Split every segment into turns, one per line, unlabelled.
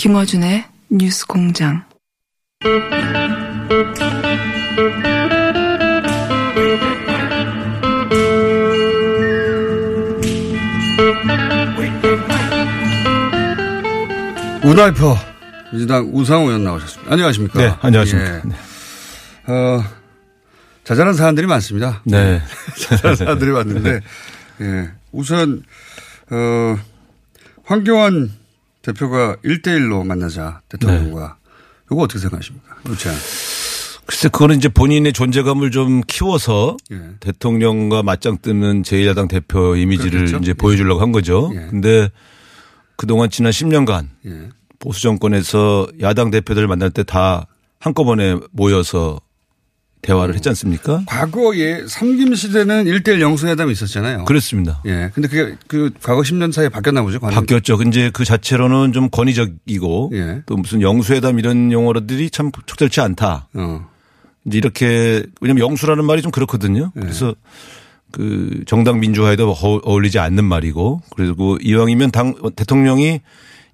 김어준의 뉴스 공장.
우달퍼 민주당 우상호 의원 나오셨습니다. 안녕하십니까?
네, 안녕하십니까.
예. 어, 자잘한 사람들이 많습니다.
네.
자잘한 사람들이 많은데, 예. 우선, 어, 황교안 대표가 1대1로 만나자, 대통령과. 이거 어떻게 생각하십니까? 유치한.
글쎄, 그거는 이제 본인의 존재감을 좀 키워서
예.
대통령과 맞짱 뜨는 제1야당 대표 이미지를
그렇겠죠?
이제
예.
보여주려고 한 거죠.
예.
근데 그동안 지난 10년간
예.
보수 정권에서 야당 대표들을 만날 때 다 한꺼번에 모여서 대화를 했지 않습니까?
과거에 삼김 시대는 1대1 영수회담이 있었잖아요.
그렇습니다.
예. 근데 그게 그 과거 10년 사이에 바뀌었나 보죠. 관행.
바뀌었죠. 근데 그 자체로는 좀 권위적이고
예.
또 무슨 영수회담 이런 용어들이 참 적절치 않다.
어.
이제 이렇게 왜냐면 영수라는 말이 좀 그렇거든요.
예.
그래서 그 정당 민주화에도 어- 어울리지 않는 말이고 그리고 이왕이면 당 대통령이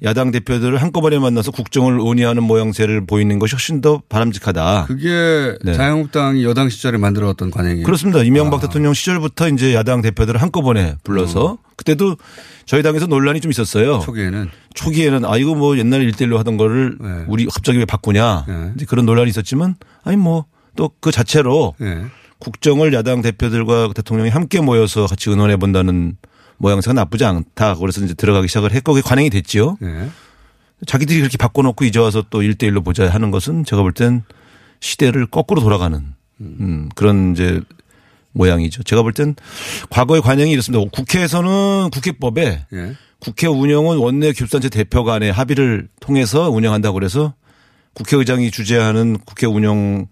야당 대표들을 한꺼번에 만나서 국정을 논의하는 모양새를 보이는 것이 훨씬 더 바람직하다.
그게
네.
자유한국당이 여당 시절에 만들어왔던 관행이에요.
그렇습니다. 이명박
아.
대통령 시절부터 이제 야당 대표들을 한꺼번에 불러서 그때도 저희 당에서 논란이 좀 있었어요.
초기에는.
초기에는 아 이거 뭐 옛날에 일대일로 하던 거를
네.
우리 갑자기 왜 바꾸냐
네.
그런 논란이 있었지만 아니 뭐 또 그 자체로
예.
국정을 야당 대표들과 대통령이 함께 모여서 같이 의논해 본다는 모양새가 나쁘지 않다. 그래서 이제 들어가기 시작을 했고 그게 관행이 됐지요.
예.
자기들이 그렇게 바꿔놓고 이제 와서 또 1대1로 보자 하는 것은 제가 볼 땐 시대를 거꾸로 돌아가는 음, 그런 이제 모양이죠. 제가 볼 땐 과거의 관행이 이렇습니다. 국회에서는 국회법에
예.
국회 운영은 원내 교섭단체 대표 간의 합의를 통해서 운영한다고 그래서 국회의장이 주재하는 국회 운영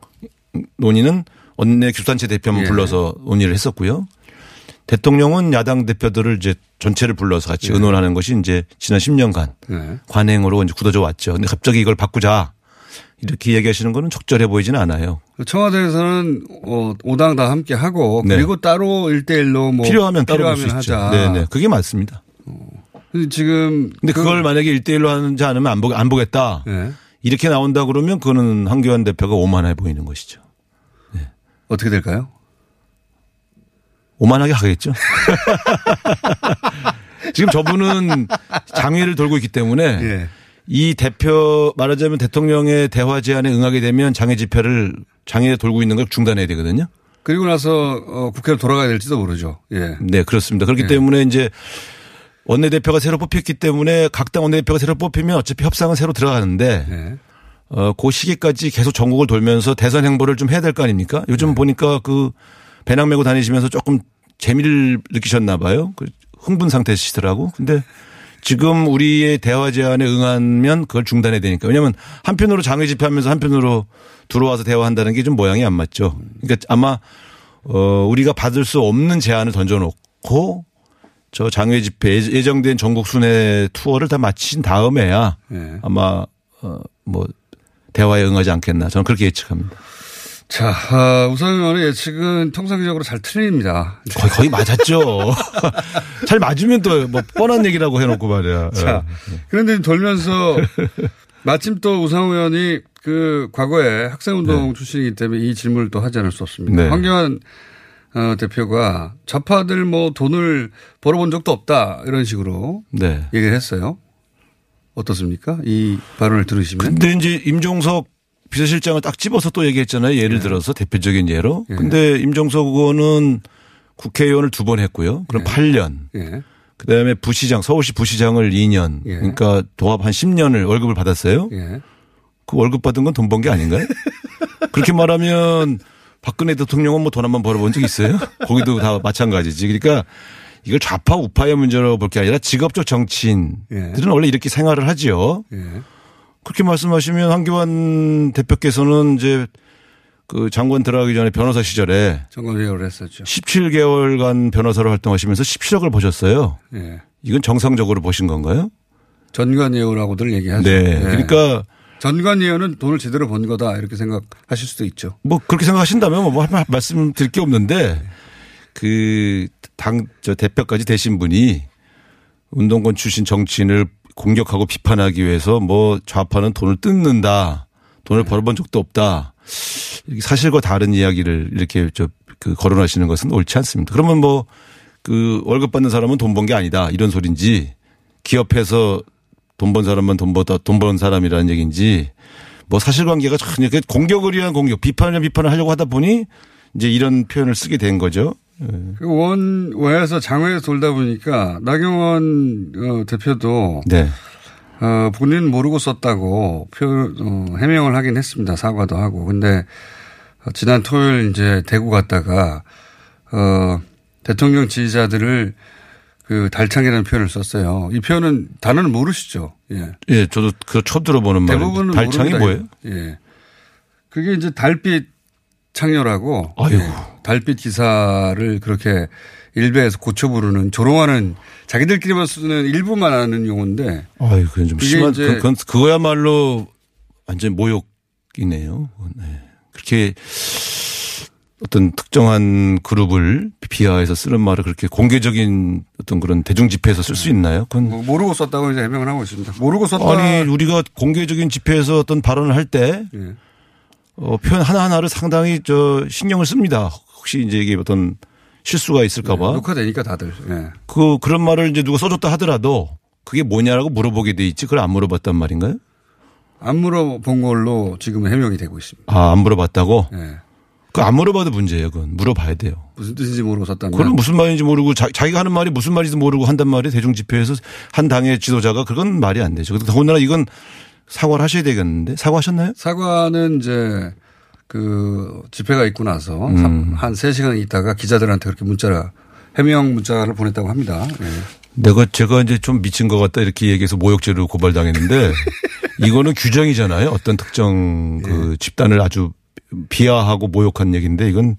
논의는 원내 교섭단체 대표만
예.
불러서 논의를 했었고요. 대통령은 야당 대표들을 이제 전체를 불러서 같이 의논하는 것이 이제 지난 10년간
예.
관행으로 이제 굳어져 왔죠. 근데 갑자기 이걸 바꾸자 이렇게 얘기하시는 거는 적절해 보이지는 않아요.
청와대에서는 어, 5당 다 함께 하고
네.
그리고 따로 1대1로 뭐
필요하면 따로 볼수 있죠.
하자.
네네. 그게 맞습니다.
근데 지금
근데
그-
그걸 만약에 1대1로 하는지 않으면 안, 보, 안 보겠다.
예.
이렇게 나온다 그러면 그거는 한교안 대표가 오만해 보이는 것이죠.
어떻게 될까요?
오만하게 하겠죠. 지금 저분은 장외를 돌고 있기 때문에
예.
이 대표 말하자면 대통령의 대화 제안에 응하게 되면 장애 집회를 장애에 돌고 있는 걸 중단해야 되거든요.
그리고 나서 어, 국회로 돌아가야 될지도 모르죠. 예.
네, 그렇습니다. 그렇기
예.
때문에 이제 원내대표가 새로 뽑혔기 때문에 각 당 원내대표가 새로 뽑히면 어차피 협상은 새로 들어가는데
예.
어, 그 시기까지 계속 전국을 돌면서 대선 행보를 좀 해야 될 거 아닙니까? 요즘
네.
보니까 그 배낭 메고 다니시면서 조금 재미를 느끼셨나 봐요. 그 흥분 상태시더라고. 근데 지금 우리의 대화 제안에 응하면 그걸 중단해야 되니까. 왜냐하면 한편으로 장외 집회하면서 한편으로 들어와서 대화한다는 게 좀 모양이 안 맞죠. 그러니까 아마 어, 우리가 받을 수 없는 제안을 던져놓고 저 장외 집회 예정된 전국 순회 투어를 다 마친 다음에야
예.
아마 어, 뭐 대화에 응하지 않겠나 저는 그렇게 예측합니다.
자, 어, 우선 의원의 예측은 통상적으로 잘 틀립니다.
거의, 거의 맞았죠. 잘 맞으면 또 뭐 뻔한 얘기라고 해놓고 말이야.
자, 그런데 돌면서 마침 또 우상호 의원이 그 과거에 학생운동 출신이기 때문에 이 질문을 또 하지 않을 수 없습니다.
네.
황교안 어, 대표가 좌파들 뭐 돈을 벌어본 적도 없다 이런 식으로
네.
얘기를 했어요. 어떻습니까? 이 발언을 들으시면.
근데 이제 임종석 비서실장을 딱 집어서 또 얘기했잖아요. 예를 들어서 대표적인 예로.
예.
근데 임종석 의원은 국회의원을 두 번 했고요. 그럼
예.
8년.
예.
그다음에 부시장 서울시 부시장을 2년.
예.
그러니까 도합 한 10년을 월급을 받았어요.
예.
그 월급 받은 건 돈 번 게 아닌가요? 그렇게 말하면 박근혜 대통령은 뭐 돈 한 번 벌어본 적 있어요? 거기도 다 마찬가지지. 그러니까 이걸 좌파 우파의 문제로 볼 게 아니라 직업적 정치인들은 원래 이렇게 생활을 하지요.
예.
그렇게 말씀하시면 한교안 대표께서는 이제 그 장관 들어가기 전에 변호사 시절에
정권회의를 했었죠.
17개월간 변호사로 활동하시면서 17억을 버셨어요.
예.
이건 정상적으로 보신 건가요?
전관 예우라고들 얘기하죠.
네.
예.
그러니까
전관 예우는 돈을 제대로 번 거다 이렇게 생각하실 수도 있죠.
뭐 그렇게 생각하신다면 뭐 할- 말씀드릴 게 없는데 그당 저 대표까지 되신 분이 운동권 출신 정치인을 공격하고 비판하기 위해서 뭐 좌파는 돈을 뜯는다. 돈을 벌어본 적도 없다. 사실과 다른 이야기를 이렇게 저그 거론하시는 것은 옳지 않습니다. 그러면 뭐 그 월급 받는 사람은 돈 번 게 아니다. 이런 소린지 기업에서 돈 번 사람만 돈 버다 돈 버는 사람이라는 얘기인지 뭐 사실관계가 전혀 그 공격을 위한 공격, 비판을 위한 비판을 하려고 하다 보니 이제 이런 표현을 쓰게 된 거죠.
그 원외에서 장외에서 돌다 보니까 나경원 어, 대표도
네.
어, 본인은 모르고 썼다고 표, 어, 해명을 하긴 했습니다. 사과도 하고. 근데 어, 지난 토요일 이제 대구 갔다가 어, 대통령 지지자들을 그 달창이라는 표현을 썼어요. 이 표현은 단어는 모르시죠. 예.
예, 저도 그 처음 들어보는 말인데
대부분은
달창이
모릅니다.
뭐예요?
예. 그게 이제 달빛 창녀라고
아이고.
예. 달빛 기사를 그렇게 일베에서 고쳐 부르는 조롱하는 자기들끼리만 쓰는 일부만 아는 용어인데
아유, 그건 좀 심한, 그- 그건 그거야말로 완전 모욕이네요. 네. 그렇게 어떤 특정한 그룹을 비하해서 쓰는 말을 그렇게 공개적인 어떤 그런 대중 집회에서 쓸 수 있나요? 그건
뭐 모르고 썼다고 이제 해명을 하고 있습니다. 모르고 썼다.
아니 우리가 공개적인 집회에서 어떤 발언을 할때
예.
어, 표현 하나하나를 상당히 저 신경을 씁니다. 혹시 이제 이게 어떤 실수가 있을까봐.
녹화되니까 다들. 예.
그 그런 말을 이제 누가 써줬다 하더라도 그게 뭐냐라고 물어보게 돼 있지. 그걸 안 물어봤단 말인가요?
안 물어본 걸로 지금 해명이 되고 있습니다.
아, 안 물어봤다고?
예.
그안 물어봐도 문제예요. 그건 물어봐야 돼요.
무슨 뜻인지 모르고 썼다면.
그건 무슨 말인지 모르고 자, 기가 하는 말이 무슨 말인지 모르고 한단 말이 대중 집회에서 한 당의 지도자가 그건 말이 안 되죠. 더군다나 이건 사과를 하셔야 되겠는데 사과하셨나요?
사과는 이제 그 집회가 있고 나서
음.
한 3시간 있다가 기자들한테 그렇게 문자를 해명 문자를 보냈다고 합니다. 예.
내가 제가 이제 좀 미친 것 같다 이렇게 얘기해서 모욕죄로 고발당했는데 이거는 규정이잖아요. 어떤 특정 그 집단을 아주 비하하고 모욕한 얘기인데 이건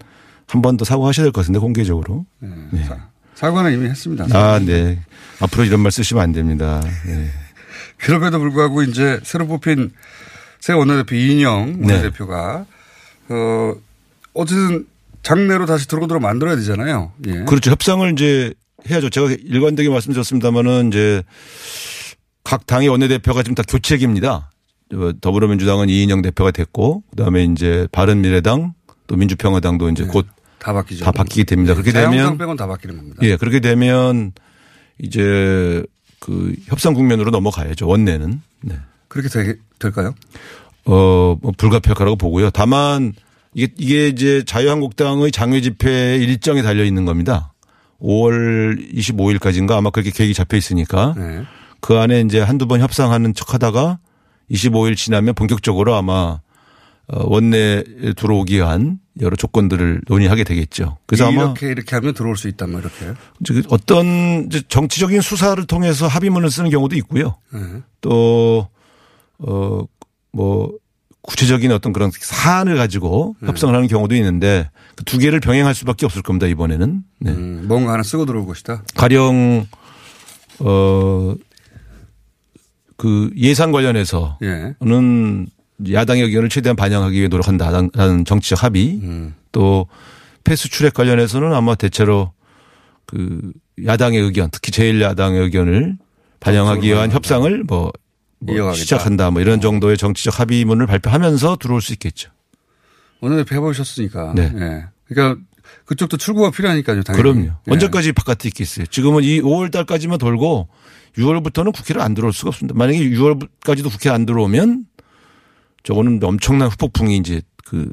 한 번 더 사과하셔야 될 것 같은데 공개적으로.
예. 사- 사과는 이미 했습니다.
아, 네. 앞으로 이런 말 쓰시면 안 됩니다. 네.
그럼에도 불구하고 이제 새로 뽑힌 새 원내대표 이인영
네.
원내대표가 어 어쨌든 장내로 다시 들어오도록 만들어야 되잖아요. 예.
그렇죠. 협상을 이제 해야죠. 제가 일관되게 말씀드렸습니다마는 이제 각 당의 원내대표가 지금 다 교체기입니다. 어, 더불어민주당은 이인영 대표가 됐고 그다음에 이제 바른미래당 또 민주평화당도 이제
곧다 바뀌죠.
다 바뀌게 됩니다. 그렇게
자유한국당
되면
빼곤 다 바뀌는 겁니다.
예, 그렇게 되면 이제 그 협상 국면으로 넘어가야죠. 원내는. 네.
그렇게 되, 될까요?
어, 뭐 불가피하다고 보고요. 다만 이게, 이게 이제 자유한국당의 장외 집회 일정에 달려 있는 겁니다. 5월 25일까지인가 아마 그렇게 계획이 잡혀 있으니까
네.
그 안에 이제 한두 번 협상하는 척 하다가 25일 지나면 본격적으로 아마 어, 원내에 들어오기 위한 여러 조건들을 논의하게 되겠죠. 그래서 아마
이렇게 이렇게 하면 들어올 수 있단 말 이렇게.
이제 어떤 이제 정치적인 수사를 통해서 합의문을 쓰는 경우도 있고요.
네.
또, 어, 뭐, 구체적인 어떤 그런 사안을 가지고 협상을 하는 경우도 있는데 그 두 개를 병행할 수밖에 없을 겁니다, 이번에는. 네.
음, 뭔가 하나 쓰고 들어올 것이다.
가령, 어, 그 예산 관련해서는
예.
야당의 의견을 최대한 반영하기 위해 노력한다라는 정치적 합의
음.
또 패스 출액 관련해서는 아마 대체로 그 야당의 의견 특히 제1야당의 의견을 반영하기 위한 협상을 뭐, 뭐. 시작한다 뭐 이런 정도의 정치적 합의문을 발표하면서 들어올 수 있겠죠.
오늘 해보셨으니까.
네.
예. 그러니까 그쪽도 출구가 필요하니까요. 당연히.
그럼요.
예.
언제까지 바깥에 있겠어요. 지금은 이 5월 달까지만 돌고 6월부터는 국회를 안 들어올 수가 없습니다. 만약에 6월까지도 국회 안 들어오면 저거는 엄청난 후폭풍이 이제 그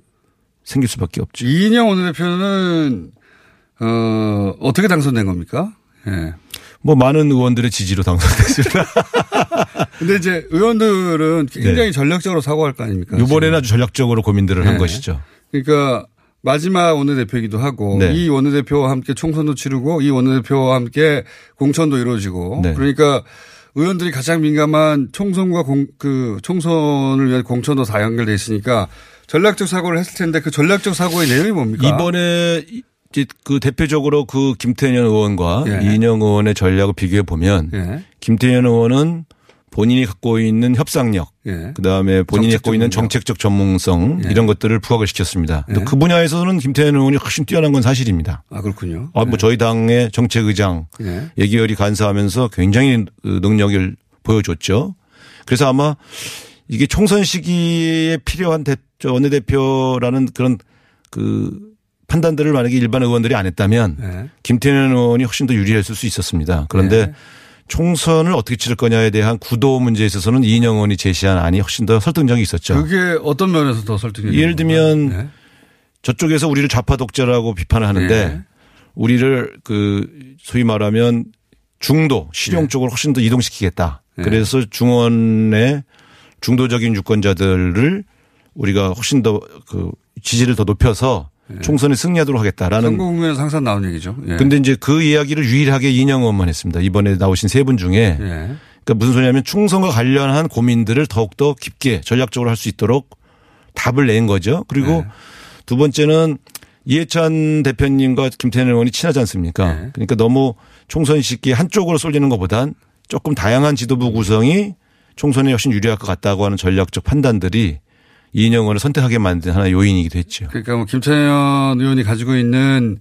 생길 수밖에 없죠.
이인영 원내대표는 어, 어떻게 당선된 겁니까? 예.
뭐 많은 의원들의 지지로 당선됐습니다.
근데 이제 의원들은 굉장히 전략적으로 사고할 거 아닙니까?
네. 이번에는 아주 전략적으로 고민들을 한
네.
것이죠.
그러니까 마지막 원내대표이기도 하고
네.
이 원내대표와 함께 총선도 치르고 이 원내대표와 함께 공천도 이루어지고
네.
그러니까 의원들이 가장 민감한 총선과 공, 그 총선을 위한 공천도 다 연결돼 있으니까 전략적 사고를 했을 텐데 그 전략적 사고의 내용이 뭡니까?
이번에 그 대표적으로 그 김태년 의원과
예.
이인영 의원의 전략을 비교해 보면
예.
김태년 의원은 본인이 갖고 있는 협상력,
예.
그 다음에 본인이 갖고 있는. 정책적 전문성
예.
이런 것들을 부각을 시켰습니다.
예.
그 분야에서는 김태년 의원이 훨씬 뛰어난 건 사실입니다.
아 그렇군요.
아, 뭐 저희 당의 정책의장
예.
예기열이 간사하면서 굉장히 그 능력을 보여줬죠. 그래서 아마 이게 총선 시기에 필요한 대, 저 원내대표라는 그런 그 판단들을 만약에 일반 의원들이 안 했다면
예.
김태년 의원이 훨씬 더 유리했을 수 있었습니다. 그런데
네.
총선을 어떻게 치를 거냐에 대한 구도 문제에 있어서는 이인영 의원이 제시한 안이 훨씬 더 설득력이 있었죠.
그게 어떤 면에서 더 설득이
예를 들면
네.
저쪽에서 우리를 좌파 독재라고 비판을 하는데
네.
우리를 그 소위 말하면 중도 실용
네.
쪽으로 훨씬 더 이동시키겠다.
네.
그래서 중원의 중도적인 유권자들을 우리가 훨씬 더 그 지지를 더 높여서 총선에 승리하도록 하겠다라는
선거국면에서 항상 나온 얘기죠. 예.
근데 이제 그 이야기를 유일하게 이인영 의원만 했습니다. 이번에 나오신 세 분 중에
예.
그러니까 무슨 소리냐면 충성과 관련한 고민들을 더욱더 깊게 전략적으로 할 수 있도록 답을 낸 거죠. 그리고
네.
두 번째는 이해찬 대표님과 김태년 의원이 친하지 않습니까?
네.
그러니까 너무 총선 시기에 한쪽으로 쏠리는 것보단 조금 다양한 지도부 구성이 총선에 훨씬 유리할 것 같다고 하는 전략적 판단들이 이인영 의원을 선택하게 만든 하나의 요인이기도 했죠.
그러니까 뭐 김태현 의원이 가지고 있는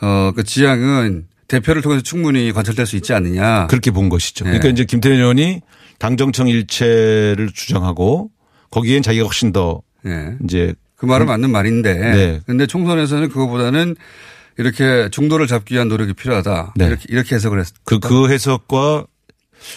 어 그 지향은 대표를 통해서 충분히 관철될 수 있지 않느냐.
그렇게 본 것이죠.
네.
그러니까 이제 김태년 의원이 당정청 일체를 주장하고 거기엔 자기가 훨씬 더
예.
이제
그 말은 맞는 말인데.
네.
근데 총선에서는 그거보다는 이렇게 중도를 잡기 위한 노력이 필요하다.
네.
이렇게 이렇게 해석을 했.
그, 그 해석과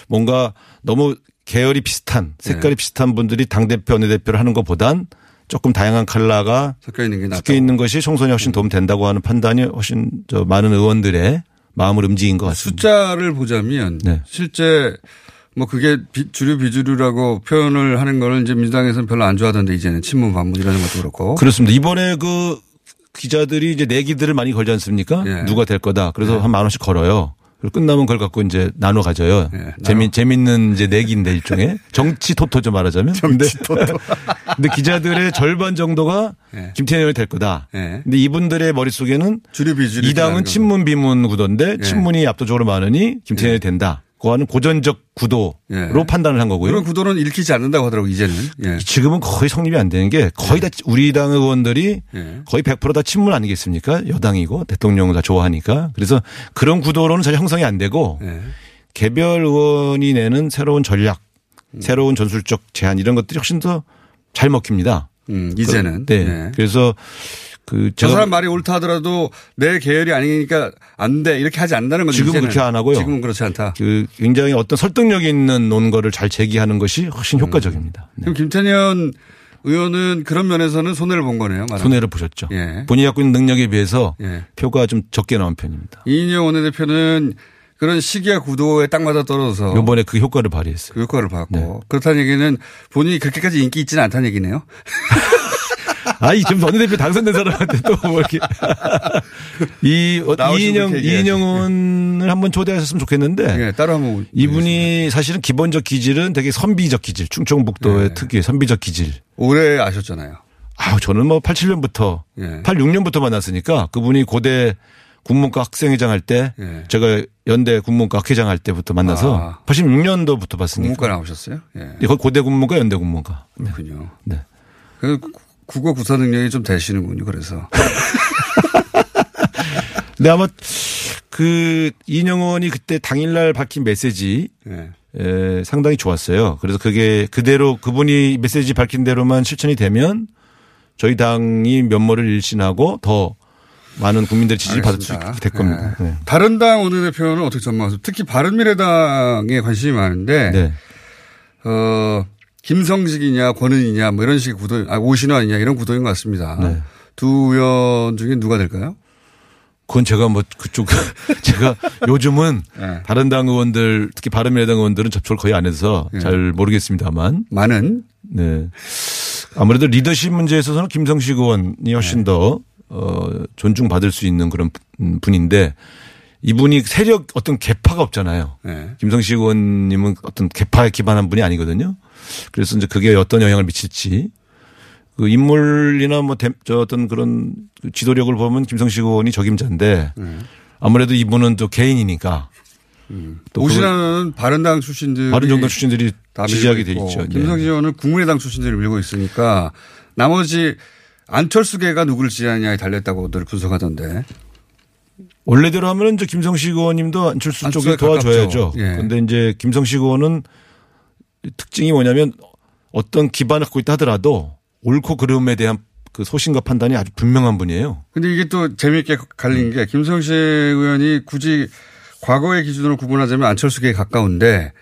뭔가 너무 계열이 비슷한 색깔이 비슷한 분들이 당 대표, 원내 대표를 하는 것보단 조금 다양한 컬러가
섞여 있는 게 낫다.
섞여 있는 것이 총선에 훨씬 도움 된다고 하는 판단이 훨씬 저 많은 의원들의 마음을 움직인 것 같습니다.
숫자를 보자면
네.
실제 뭐 그게 비- 주류 비주류라고 표현을 하는 거를 이제 민주당에서는 별로 안 좋아하던데 이제는 친문 반문 이라는 것도 그렇고.
그렇습니다. 이번에 그 기자들이 이제 내기들을 많이 걸지 않습니까?
예.
누가 될 거다. 그래서 한만 원씩 걸어요. 그리고 끝나면 그걸 갖고 이제 나눠 가져요.
예,
재미, 재밌는 이제 내기인데 일종의 정치 토토죠 말하자면. 정치 토토. 근데 기자들의 절반 정도가
예.
김태년이 될 거다.
예.
근데 이분들의 머릿속에는
주류 비주류.
이 당은 친문 비문 구도인데
예.
친문이 압도적으로 많으니 김태년이 된다. 그 하는 고전적 구도로
예.
판단을 한 거고요.
그런 구도는 읽히지 않는다고 하더라고 이제는. 예.
지금은 거의 성립이 안 되는 게 거의 다 우리 당 의원들이
예.
거의 100%다 친문 아니겠습니까? 여당이고 대통령을 다 좋아하니까. 그래서 그런 구도로는 전혀 형성이 안 되고
예.
개별 의원이 내는 새로운 전략, 새로운 전술적 제안 이런 것들이 훨씬 더 잘 먹힙니다.
음, 이제는.
네.
예.
그래서 그
저 사람 말이 옳다 하더라도 내 계열이 아니니까 안 돼. 이렇게 하지 않는다는 거죠.
지금은. 그렇게 안 하고요.
지금은 그렇지 않다.
그 굉장히 어떤 설득력 있는 논거를 잘 제기하는 것이 훨씬
음.
효과적입니다. 네.
그럼 김태년 의원은 그런 면에서는 손해를 본 거네요. 말하자면.
손해를 보셨죠.
예.
본인이 갖고 있는 능력에 비해서
예.
표가 좀 적게 나온 편입니다.
이인영 원내대표는 그런 시기와 구도에 딱 맞아 떨어져서
이번에 그 효과를 발휘했어요.
그 효과를 받고
네.
그렇다는 얘기는 본인이 그렇게까지 인기 있지는 않다는 얘기네요.
아 이 지금 원내대표 당선된 사람한테 또 뭐 이렇게 이 어, 이인영
그렇게 얘기하지.
이인영 의원을 한번 초대하셨으면 좋겠는데
예, 따로 한번
이분이 사실은 기본적 기질은 되게 선비적 기질, 충청북도의
네.
특유의 선비적 기질.
오래 아셨잖아요.
아, 저는 뭐 87년부터
예.
86년부터 만났으니까 그분이 고대 국문과 학생회장 할때
예.
제가 연대 국문과 학회장 할 때부터 만나서
아.
86년도부터 봤으니까.
국문과 나오셨어요? 예.
예, 거기 고대 국문과 연대 국문과. 네.
그렇군요.
네.
그 구- 국어 구사 능력이 좀 되시는군요. 그래서
근데 아마 그 이영원이 그때 당일날 밝힌 메시지
예.
에, 상당히 좋았어요. 그래서 그게 그대로 그분이 메시지 밝힌 대로만 실천이 되면 저희 당이 면모를 일신하고 더 많은 국민들의 지지를 받을 수
알겠습니다.
있게 될 겁니다.
예.
네.
다른 당 원내대표는 어떻게 전망하세요? 특히 바른미래당에 관심이 많은데
네.
어, 김성직이냐 권은이냐 뭐 이런 식의 구도, 아, 오신환이냐 이런 구도인 것 같습니다.
네.
두 의원 중에 누가 될까요?
그건 제가 뭐 그쪽 제가 요즘은
네.
다른 당 의원들 특히 바른미래당 의원들은 접촉을 거의 안 해서
네.
잘 모르겠습니다만
많은
네. 아무래도 리더십 문제에 있어서는 김성식 의원이 훨씬
네.
더 어, 존중받을 수 있는 그런 분- 분인데 이분이 세력 어떤 개파가 없잖아요.
네.
김성식 의원님은 어떤 개파에 기반한 분이 아니거든요. 그래서 이제 그게 어떤 영향을 미칠지 그 인물이나 뭐 저 어떤 그런 그 지도력을 보면 김성식 의원이 적임자인데
네.
아무래도 이분은 또 개인이니까 또
오신환은 바른당 출신들이
바른 정당 출신들이
다
지지하게 돼 있죠. 네.
김성식 의원은 국민의당 출신들이 밀고 있으니까 나머지 안철수계가 누구를 지지하느냐에 달렸다고들 분석하던데.
원래대로 하면은 이제 김성식 의원님도 안철수 쪽에 도와줘야죠.
예.
그런데 이제 김성식 의원은 특징이 뭐냐면 어떤 기반을 갖고 있다 하더라도 옳고 그름에 대한 그 소신과 판단이 아주 분명한 분이에요.
근데 이게 또 재미있게 갈린 게 김성식 의원이 굳이 과거의 기준으로 구분하자면 안철수계에 가까운데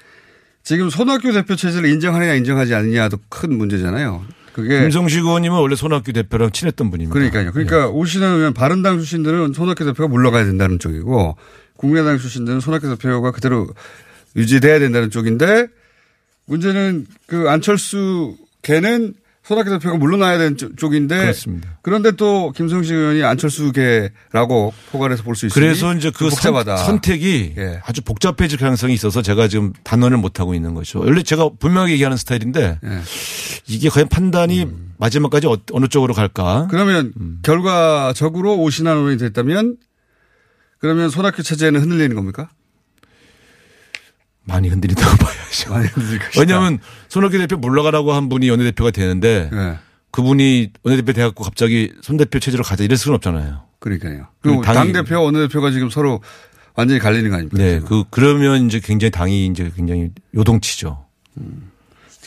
지금 손학규 대표 체제를 인정하느냐 인정하지 않느냐도 큰 문제잖아요. 그게
김성식 의원님은 원래 손학규 대표랑 친했던 분입니다.
그러니까요. 그러니까 오신환 의원 바른당 출신들은 손학규 대표가 물러가야 된다는 쪽이고 국민의당 출신들은 손학규 대표가 그대로 유지돼야 된다는 쪽인데 문제는 그 안철수 걔는 손학규 대표가 물러나야 되는 쪽- 쪽인데
그렇습니다.
그런데 또 김성식 의원이 안철수계라고 포괄해서 볼 수 있으니
그래서 이제 그 선,
복잡하다.
선택이
예.
아주 복잡해질 가능성이 있어서 제가 지금 단언을 못 하고 있는 거죠. 원래 제가 분명하게 얘기하는 스타일인데
예.
이게 과연 판단이 마지막까지 어- 어느 쪽으로 갈까?
그러면
음.
결과적으로 오신환 의원이 됐다면 그러면 손학규 체제는 흔들리는 겁니까?
많이 흔들린다고 봐야죠.
많이.
왜냐하면 손학규 대표 물러가라고 한 분이 원내대표가 되는데
예.
그분이 원내대표 돼갖고 갑자기 손 대표 체제로 가자 이럴 수는 없잖아요.
그러니까요.
그리고
그리고
당이-
당대표와 원내대표가 지금 서로 완전히 갈리는 거 아닙니까?
네,
지금?
그 그러면 이제 굉장히 당이 이제 굉장히 요동치죠.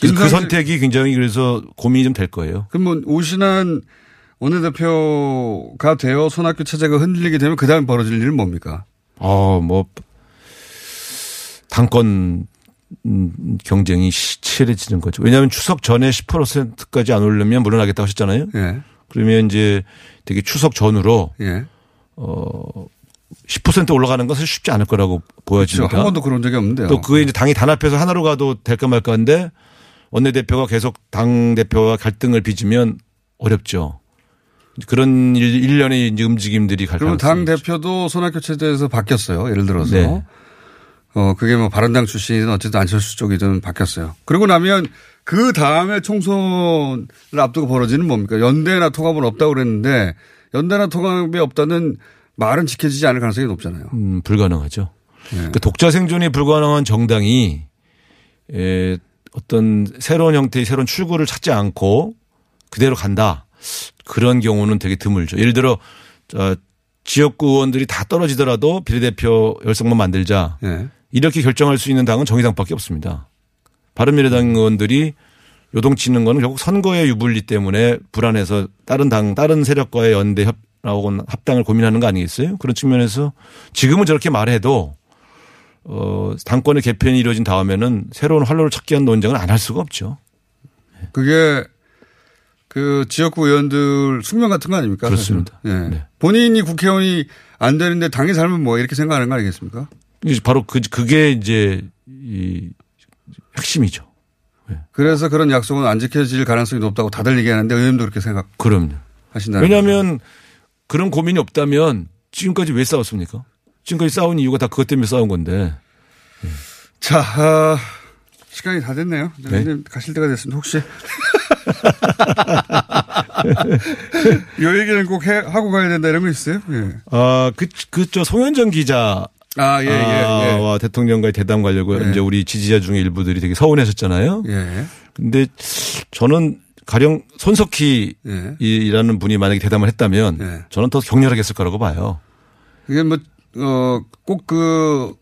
그래서 그 선택이 굉장히 그래서 고민이 좀 될 거예요.
그럼 뭐 오신한 원내대표가 되어 손학규 체제가 흔들리게 되면 그 다음 벌어질 일은 뭡니까?
어, 뭐 당권 음, 경쟁이 시- 치열해지는 거죠. 왜냐하면 추석 전에 10%까지 안 오르면 물러나겠다고 하셨잖아요.
예.
그러면 이제 되게 추석 전으로
예.
어, 10% 올라가는 것은 쉽지 않을 거라고
그렇죠.
보여집니다.
한 번도 그런 적이 없는데요.
또 그게 이제 당이 단합해서 하나로 가도 될까 말까인데 원내대표가 계속 당 대표와 갈등을 빚으면 어렵죠. 그런 일, 일련의 움직임들이 갈
그러면 당. 대표도 손학규 체제에서 바뀌었어요. 예를 들어서.
네.
어, 그게 뭐 바른당 출신이든 어쨌든 안철수 쪽이든 바뀌었어요. 그러고 나면 그 다음에 총선을 앞두고 벌어지는 뭡니까? 연대나 통합은 없다고 그랬는데 연대나 통합이 없다는 말은 지켜지지 않을 가능성이 높잖아요.
음, 불가능하죠.
예.
그러니까 독자 생존이 불가능한 정당이 에, 어떤 새로운 형태의 새로운 출구를 찾지 않고 그대로 간다. 그런 경우는 되게 드물죠. 예를 들어 저 지역구 의원들이 다 떨어지더라도 비례대표 열성만 만들자.
예.
이렇게 결정할 수 있는 당은 정의당밖에 없습니다. 바른미래당 의원들이 요동치는 거는 결국 선거의 유불리 때문에 불안해서 다른 당, 다른 세력과의 연대 협, 혹은 합당을 고민하는 거 아니겠어요? 그런 측면에서 지금은 저렇게 말해도 어, 당권의 개편이 이루어진 다음에는 새로운 활로를 찾기 위한 논쟁을 안할 수가 없죠.
그게 그 지역구 의원들 숙명 같은 거 아닙니까?
그렇습니다.
예.
네.
본인이 국회의원이 안 되는데 당이 살면 뭐 이렇게 생각하는 거 아니겠습니까?
바로 그, 그게 이제 이 핵심이죠.
그래서 그런 약속은 안 지켜질 가능성이 높다고 다들 얘기하는데 의원도 그렇게
그럼요.
생각하신다는
왜냐하면 그런 고민이 없다면 지금까지 왜 싸웠습니까? 지금까지 싸운 이유가 다 그것 때문에 싸운 건데.
자, 아, 시간이 다 됐네요.
네.
네. 가실 때가 됐습니다. 혹시 이 얘기는 꼭 해, 하고 가야 된다 이런 거 있어요? 예.
아, 그, 그, 저, 송현정 기자.
아, 예, 예, 예.
와, 대통령과의 대담 가려고
예.
이제 우리 지지자 중에 일부들이 되게 서운했었잖아요.
예.
근데 저는 가령 손석희
예.
이라는 분이 만약에 대담을 했다면
예.
저는 더 격렬하겠을 거라고 봐요.
이게 뭐, 어, 꼭 그,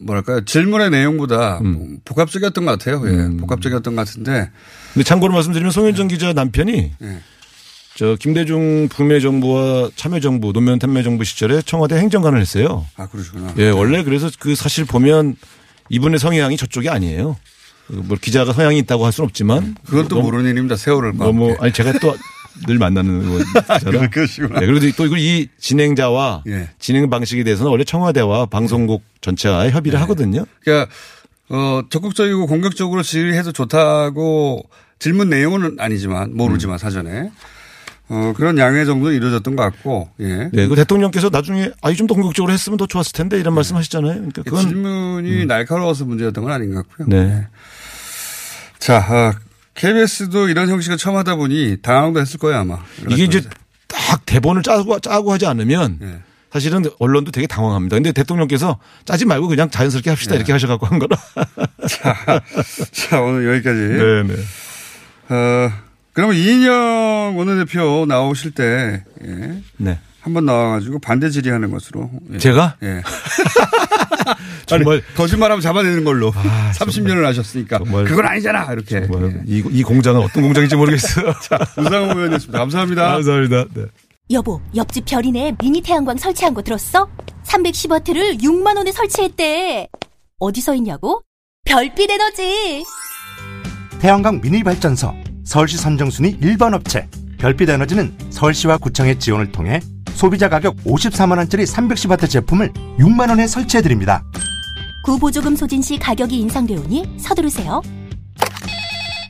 뭐랄까요. 질문의 내용보다
음.
복합적이었던 것 같아요. 예. 복합적이었던 것 같은데.
근데 참고로 말씀드리면 송현정 기자 남편이
예.
저 김대중 북미 정부와 참여 정부 노무현 참여 정부 시절에 청와대 행정관을 했어요.
아, 그러시구나.
예, 원래 그래서 그 사실 보면 이분의 성향이 저쪽이 아니에요. 그뭐 기자가 성향이 있다고 할 수는 없지만
그건 또
너무-
모르는 일입니다. 세월을.
너무 아니 제가 또 늘 만나는 의원이잖아요.
그러시구나.
네, 그래도 또 이 진행자와
예.
진행 방식에 대해서는 원래 청와대와 방송국 전체와 협의를 하거든요.
그러니까 어 적극적이고 공격적으로 질의해도 좋다고 질문 내용은 아니지만 모르지만
음.
사전에 어 그런 양해 정도는 이루어졌던 것 같고 예.
네, 그 대통령께서 나중에 아이 좀 더 공격적으로 했으면 더 좋았을 텐데 이런 말씀 하시잖아요. 그러니까 그건
질문이 날카로워서 문제였던 건 아닌 것 같고요.
네.
자, 아, KBS도 이런 형식을 처음 하다 보니 당황도 했을 거예요 아마.
이게 이제 딱 대본을 짜고 짜고 하지 않으면
예.
사실은 언론도 되게 당황합니다. 근데 대통령께서 짜지 말고 그냥 자연스럽게 합시다 이렇게 하셔갖고 한 거라.
자 오늘 여기까지.
네, 네.
어 그러면 이인영 원내대표 나오실 때 예.
네.
한번 나와가지고 반대 질의하는 것으로. 예.
제가
예.
정말
거짓말하면 잡아내는 걸로.
아,
30년을 하셨으니까.
정말.
그건 아니잖아. 이렇게.
정말
예.
이, 이 공장은 어떤 공장인지 모르겠어요.
우상호 의원이었습니다. 감사합니다.
감사합니다. 네.
여보, 옆집 별이네 미니 태양광 설치한 거 들었어? 310와트를 6만 원에 설치했대. 어디서 있냐고? 별빛 에너지.
태양광 미니 발전소 서울시 선정 순위 1번 업체 별빛 에너지는 서울시와 구청의 지원을 통해 소비자 가격 54만 원짜리 310와트 제품을 6만 원에 설치해 드립니다.
구보조금 소진 시 가격이 인상되오니 서두르세요.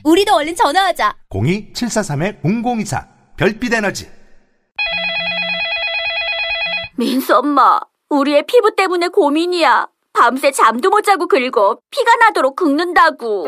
우리도 얼른 전화하자.
02-743-0024 별빛 에너지
민수 엄마, 우리 애 피부 때문에 고민이야. 밤새 잠도 못 자고 긁어 피가 나도록 긁는다고.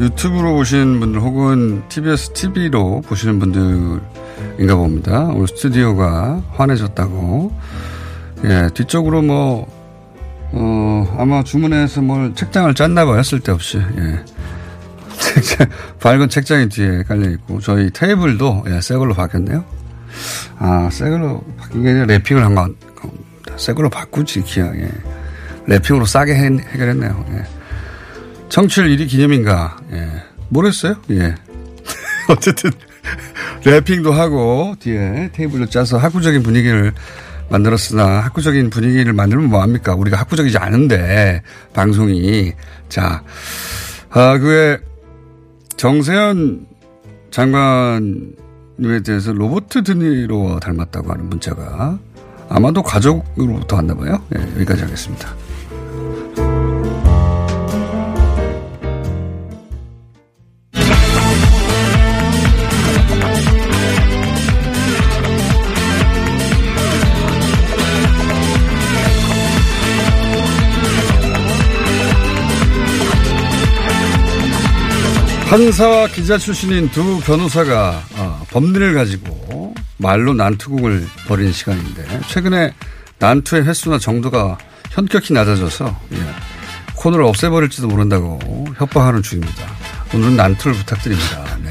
유튜브로 보시는 분들 혹은 TBS TV로 보시는 분들인가 봅니다. 오늘 스튜디오가 환해졌다고. 예, 뒤쪽으로 뭐, 어, 아마 주문해서 뭘 책장을 짰나 봐요. 쓸데없이. 예. 책장, 밝은 책장이 뒤에 깔려있고, 저희 테이블도, 예, 새 걸로 바뀌었네요. 아, 새 걸로 바뀐 게 아니라 랩핑을 한 건, 겁니다. 새 걸로 바꾸지, 기왕에. 랩핑으로 싸게 해, 해결했네요. 예. 청취율 1위 기념인가? 예. 모르겠어요? 예. 어쨌든, 랩핑도 하고, 뒤에 테이블로 짜서 학구적인 분위기를 만들었으나, 학구적인 분위기를 만들면 뭐합니까? 우리가 학구적이지 않은데, 방송이. 자, 아, 그에 정세현 장관님에 대해서 로버트 드니로 닮았다고 하는 문자가 아마도 가족으로부터 왔나 봐요. 예, 여기까지 하겠습니다. 판사와 기자 출신인 두 변호사가 어, 법리를 가지고 말로 난투극을 벌이는 시간인데 최근에 난투의 횟수나 정도가 현격히 낮아져서 예, 코너를 없애버릴지도 모른다고 협박하는 중입니다. 오늘은 난투를 부탁드립니다. 네.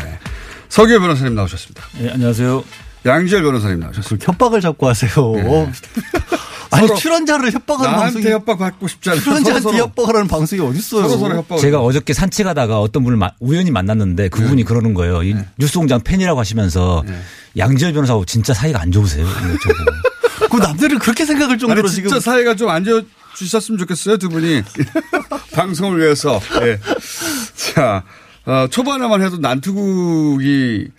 서기호 변호사님 나오셨습니다.
네, 안녕하세요.
양지열 변호사님 나오셨습니다.
협박을 자꾸 하세요.
네.
아니 출연자를 협박하는
나한테
방송이
협박 받고 싶지 않아요.
출연자한테
서로.
협박하는 방송이 어딨어요?
서로 서로
제가 어저께 산책하다가 어떤 분을 마- 우연히 만났는데 그분이 그러는 거예요. 이 뉴스공장 팬이라고 하시면서 양지열 변호사하고 진짜 사이가 안 좋으세요.
그 남들은 그렇게 생각할
아니
정도로
진짜
지금
사이가 좀 안 좋으셨으면 좋겠어요 두 분이 방송을 위해서. 예. 자, 어, 초반에만 해도 난투극이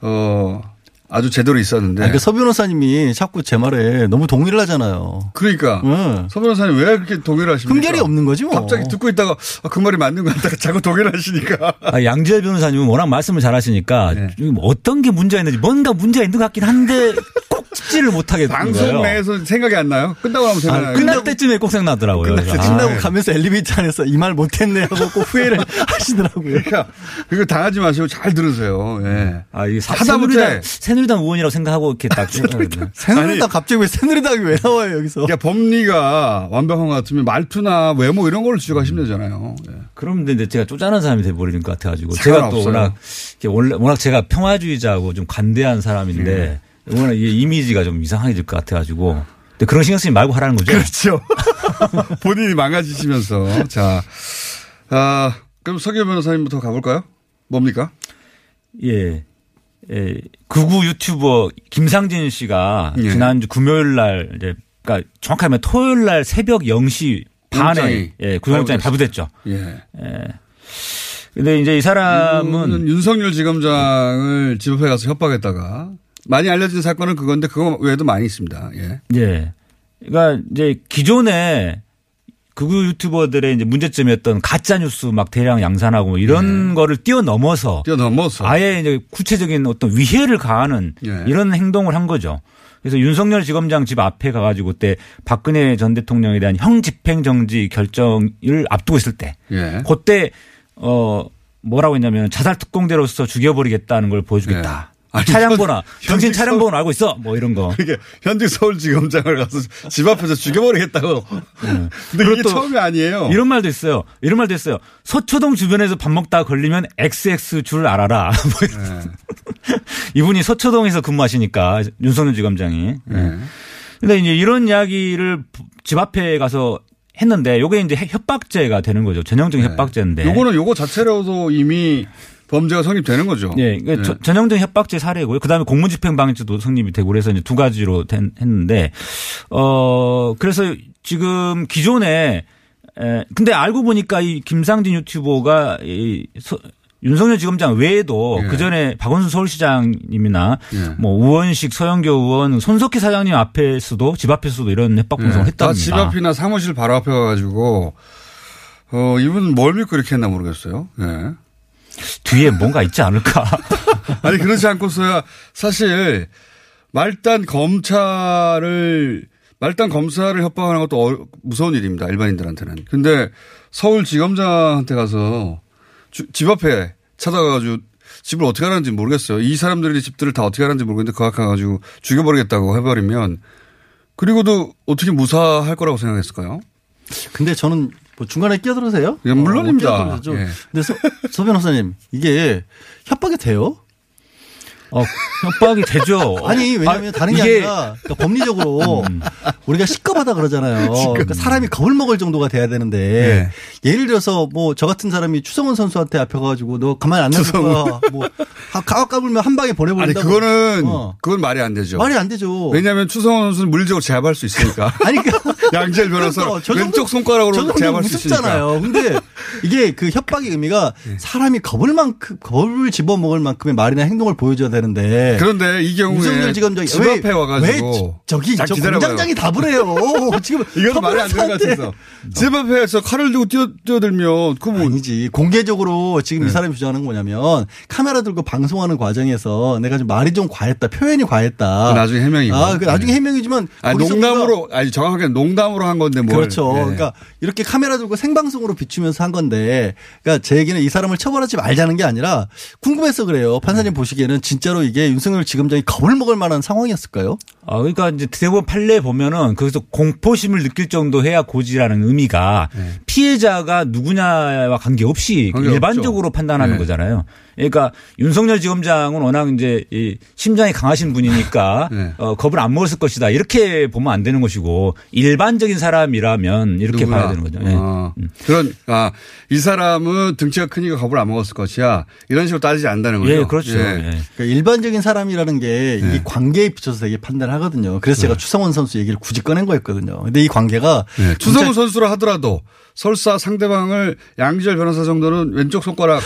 어, 아주 제대로 있었는데.
아니, 그서 변호사님이 자꾸 제 말에 너무 동의를 하잖아요.
그러니까
응.
서 변호사님 왜 그렇게 동의를 하십니까?
흠결이 없는 거지 뭐.
갑자기 듣고 있다가 아, 그 말이 맞는 것 같다가 자꾸 동의를 하시니까.
아, 양지열 변호사님은 워낙 말씀을 잘하시니까
네.
좀 어떤 게 문제가 있는지 뭔가 문제가 있는 것 같긴 한데 꼭 찝지를 못하겠는
방송
거예요.
내에서 생각이 안 나요? 끝나고 나면
아,
생각나요?
끝날 때쯤에 꼭 생각나더라고요.
끝나,
그래서
끝나고
아,
가면서 엘리베이터 안에서 이 말 못했네 하고 꼭 후회를 하시더라고요.
그러니까 그거 당하지 마시고 잘 들으세요. 예.
아, 이게 사-
하다못해
새누리당, 새누리당 의원이라고 생각하고 이렇게 딱. 새누리당.
새누리당 갑자기 왜 새누리당이 왜 나와요 여기서?
그러니까 법리가 완벽한 것 같으면 말투나 외모 이런 걸로 지적하시면 되잖아요. 예.
그럼 근데 제가 쪼잔한 사람이 돼버리는 것 같아가지고 제가 또
상관없어요.
워낙 이렇게 원래 워낙 제가 평화주의자고 좀 관대한 사람인데
네.
워낙 이 이미지가 좀 이상해질 것 같아가지고 근데 그런 신경 쓰지 말고 하라는 거죠.
그렇죠. 본인이 망가지시면서 자, 아 그럼 서기 변호사님부터 가볼까요? 뭡니까?
예. 예. 극우 유튜버 김상진 씨가
예.
지난주 금요일 날 이제 그러니까 정확하게 하면 토요일 날 새벽 0시 반에 예, 구속영장이 발부됐죠.
예.
예. 근데 이제 이 사람은
윤석열 지검장을 집 앞에 가서 협박했다가 많이 알려진 사건은 그건데 그거 외에도 많이 있습니다. 예.
예. 그러니까 이제 기존에 극우 유튜버들의 이제 문제점이었던 가짜 뉴스 막 대량 양산하고 뭐 이런 거를 뛰어넘어서
뛰어넘어서
아예 이제 구체적인 어떤 위해를 가하는
예.
이런 행동을 한 거죠. 그래서 윤석열 지검장 집 앞에 가가지고 그때 박근혜 전 대통령에 대한 형 집행 정지 결정을 앞두고 있을 때
예.
그때 어 뭐라고 했냐면 자살 특공대로서 죽여버리겠다는 걸 보여주겠다.
예. 아니,
차량
현-
번호, 당신 차량
서울-
번호 알고 있어. 뭐 이런 거.
이게 현직 서울지검장을 가서 집 앞에서 죽여버리겠다고. 근데 이게
그리고 또
처음이 아니에요.
이런 말도 있어요. 이런 말도 있어요. 서초동 주변에서 밥 먹다가 걸리면 XX 줄 알아라. 뭐 이런.
네.
이분이 서초동에서 근무하시니까 윤석열 지검장이.
네.
근데 이제 이런 이야기를 집 앞에 가서 했는데 요게 이제 협박죄가 되는 거죠. 전형적인 협박죄인데.
네. 요거는 요거 자체로도 이미 범죄가 성립되는 거죠.
예, 그러니까 저- 전형적인 협박죄 사례고요. 그다음에 공무집행방해죄도 성립이 되고 그래서 이제 두 가지로 된, 했는데 어 그래서 지금 기존에 에 근데 알고 보니까 이 김상진 유튜버가 이 서- 윤석열 지검장 외에도
예.
그 전에 박원순 서울시장님이나
예.
뭐 우원식 서영교 의원 손석희 사장님 앞에서도 집 앞에서도 이런 협박 방송을
다
했답니다.
집 앞이나 사무실 바로 앞에 가가지고 어 이분은 뭘 믿고 이렇게 했나 모르겠어요. 예.
뒤에 뭔가 있지 않을까?
아니 그렇지 않고서야 사실 말단 검찰을 말단 검사를 협박하는 것도 어- 무서운 일입니다 일반인들한테는. 근데 서울지검장한테 가서 주- 집 앞에 찾아가가지고 집을 어떻게 하는지 모르겠어요. 이 사람들이 집들을 다 어떻게 하는지 모르겠는데 그 가가지고 죽여버리겠다고 해버리면 그리고도 어떻게 무사할 거라고 생각했을까요?
근데 저는 뭐 중간에 끼어들어세요?
예, 물론입니다.
어, 끼어들어서 좀.
예.
근데 서, 서 변호사님 이게 협박이 돼요?
어, 협박이 되죠.
아니 왜냐하면
아,
다른 게
이게-
아니라 그러니까 법리적으로 우리가 시급하다 그러잖아요. 그러니까 사람이 겁을 먹을 정도가 돼야 되는데 예를 들어서 뭐 저 같은 사람이 추성훈 선수한테 앞에 가가지고 너 가만히 안 놔둘 거야. 뭐 가각 까불면 한 방에
아니
보내버린다고.
그거는
어.
그건 말이 안 되죠.
말이 안 되죠.
왜냐하면 추성원 선수는 물리적으로 제압할 수 있으니까.
아니 그
양재열 변호사
그러니까
왼쪽 손가락으로 제압할 수.
무섭잖아요. 근데 이게 그 협박의 의미가 사람이 겁을 만큼 겁을 집어먹을 만큼의 말이나 행동을 보여줘야 되는데.
그런데 이 경우에
윤석열 지검장이
집
왜-
앞에 와가지고
저- 저기
자,
저. 공장장이 답을 해요. 지금
이건 말이 안 되는 것 같아서 집 앞에서 칼을 들고 뛰어 뛰어들면 그뭐
아니지 공개적으로 지금
네.
이 사람이 주장하는 건 뭐냐면 카메라 들고 방송하는 과정에서 내가 좀 말이 좀 과했다 표현이 과했다.
나중에 해명이고.
아, 그 나중에
네.
해명이지만
아니, 농담으로 아니 정확하게 농담으로 한 건데 뭘
그렇죠.
예.
그러니까 이렇게 카메라 들고 생방송으로 비추면서 한 건데, 그러니까 제 얘기는 이 사람을 처벌하지 말자는 게 아니라 궁금해서 그래요. 판사님 보시기에는 진짜 로 이게 윤석열 지검장이 겁을 먹을 만한 상황이었을까요?
아, 그러니까 이제 대법원 판례 보면은 거기서 공포심을 느낄 정도 해야 고지라는 의미가 피해자가 누구냐와 관계없이
네. 관계없죠.
일반적으로 판단하는
네.
거잖아요. 그러니까 윤석열 지검장은 워낙 이제 이 심장이 강하신 분이니까
네.
어, 겁을 안 먹었을 것이다. 이렇게 보면 안 되는 것이고 일반적인 사람이라면 이렇게
누구나.
봐야 되는 거죠. 예.
아, 그런 아, 이 사람은 등치가 크니까 겁을 안 먹었을 것이야. 이런 식으로 따지지 않는다는 거죠.
예, 그렇죠.
예.
예.
그러니까 일반적인 사람이라는 게
네.
이 관계에 비춰서 되게 판단을 하거든요. 그래서 제가 추성원 선수 얘기를 굳이 꺼낸 거였거든요. 근데 이 관계가
네, 추성훈 선수라 하더라도 설사 상대방을 양지열 변호사 정도는 왼쪽 손가락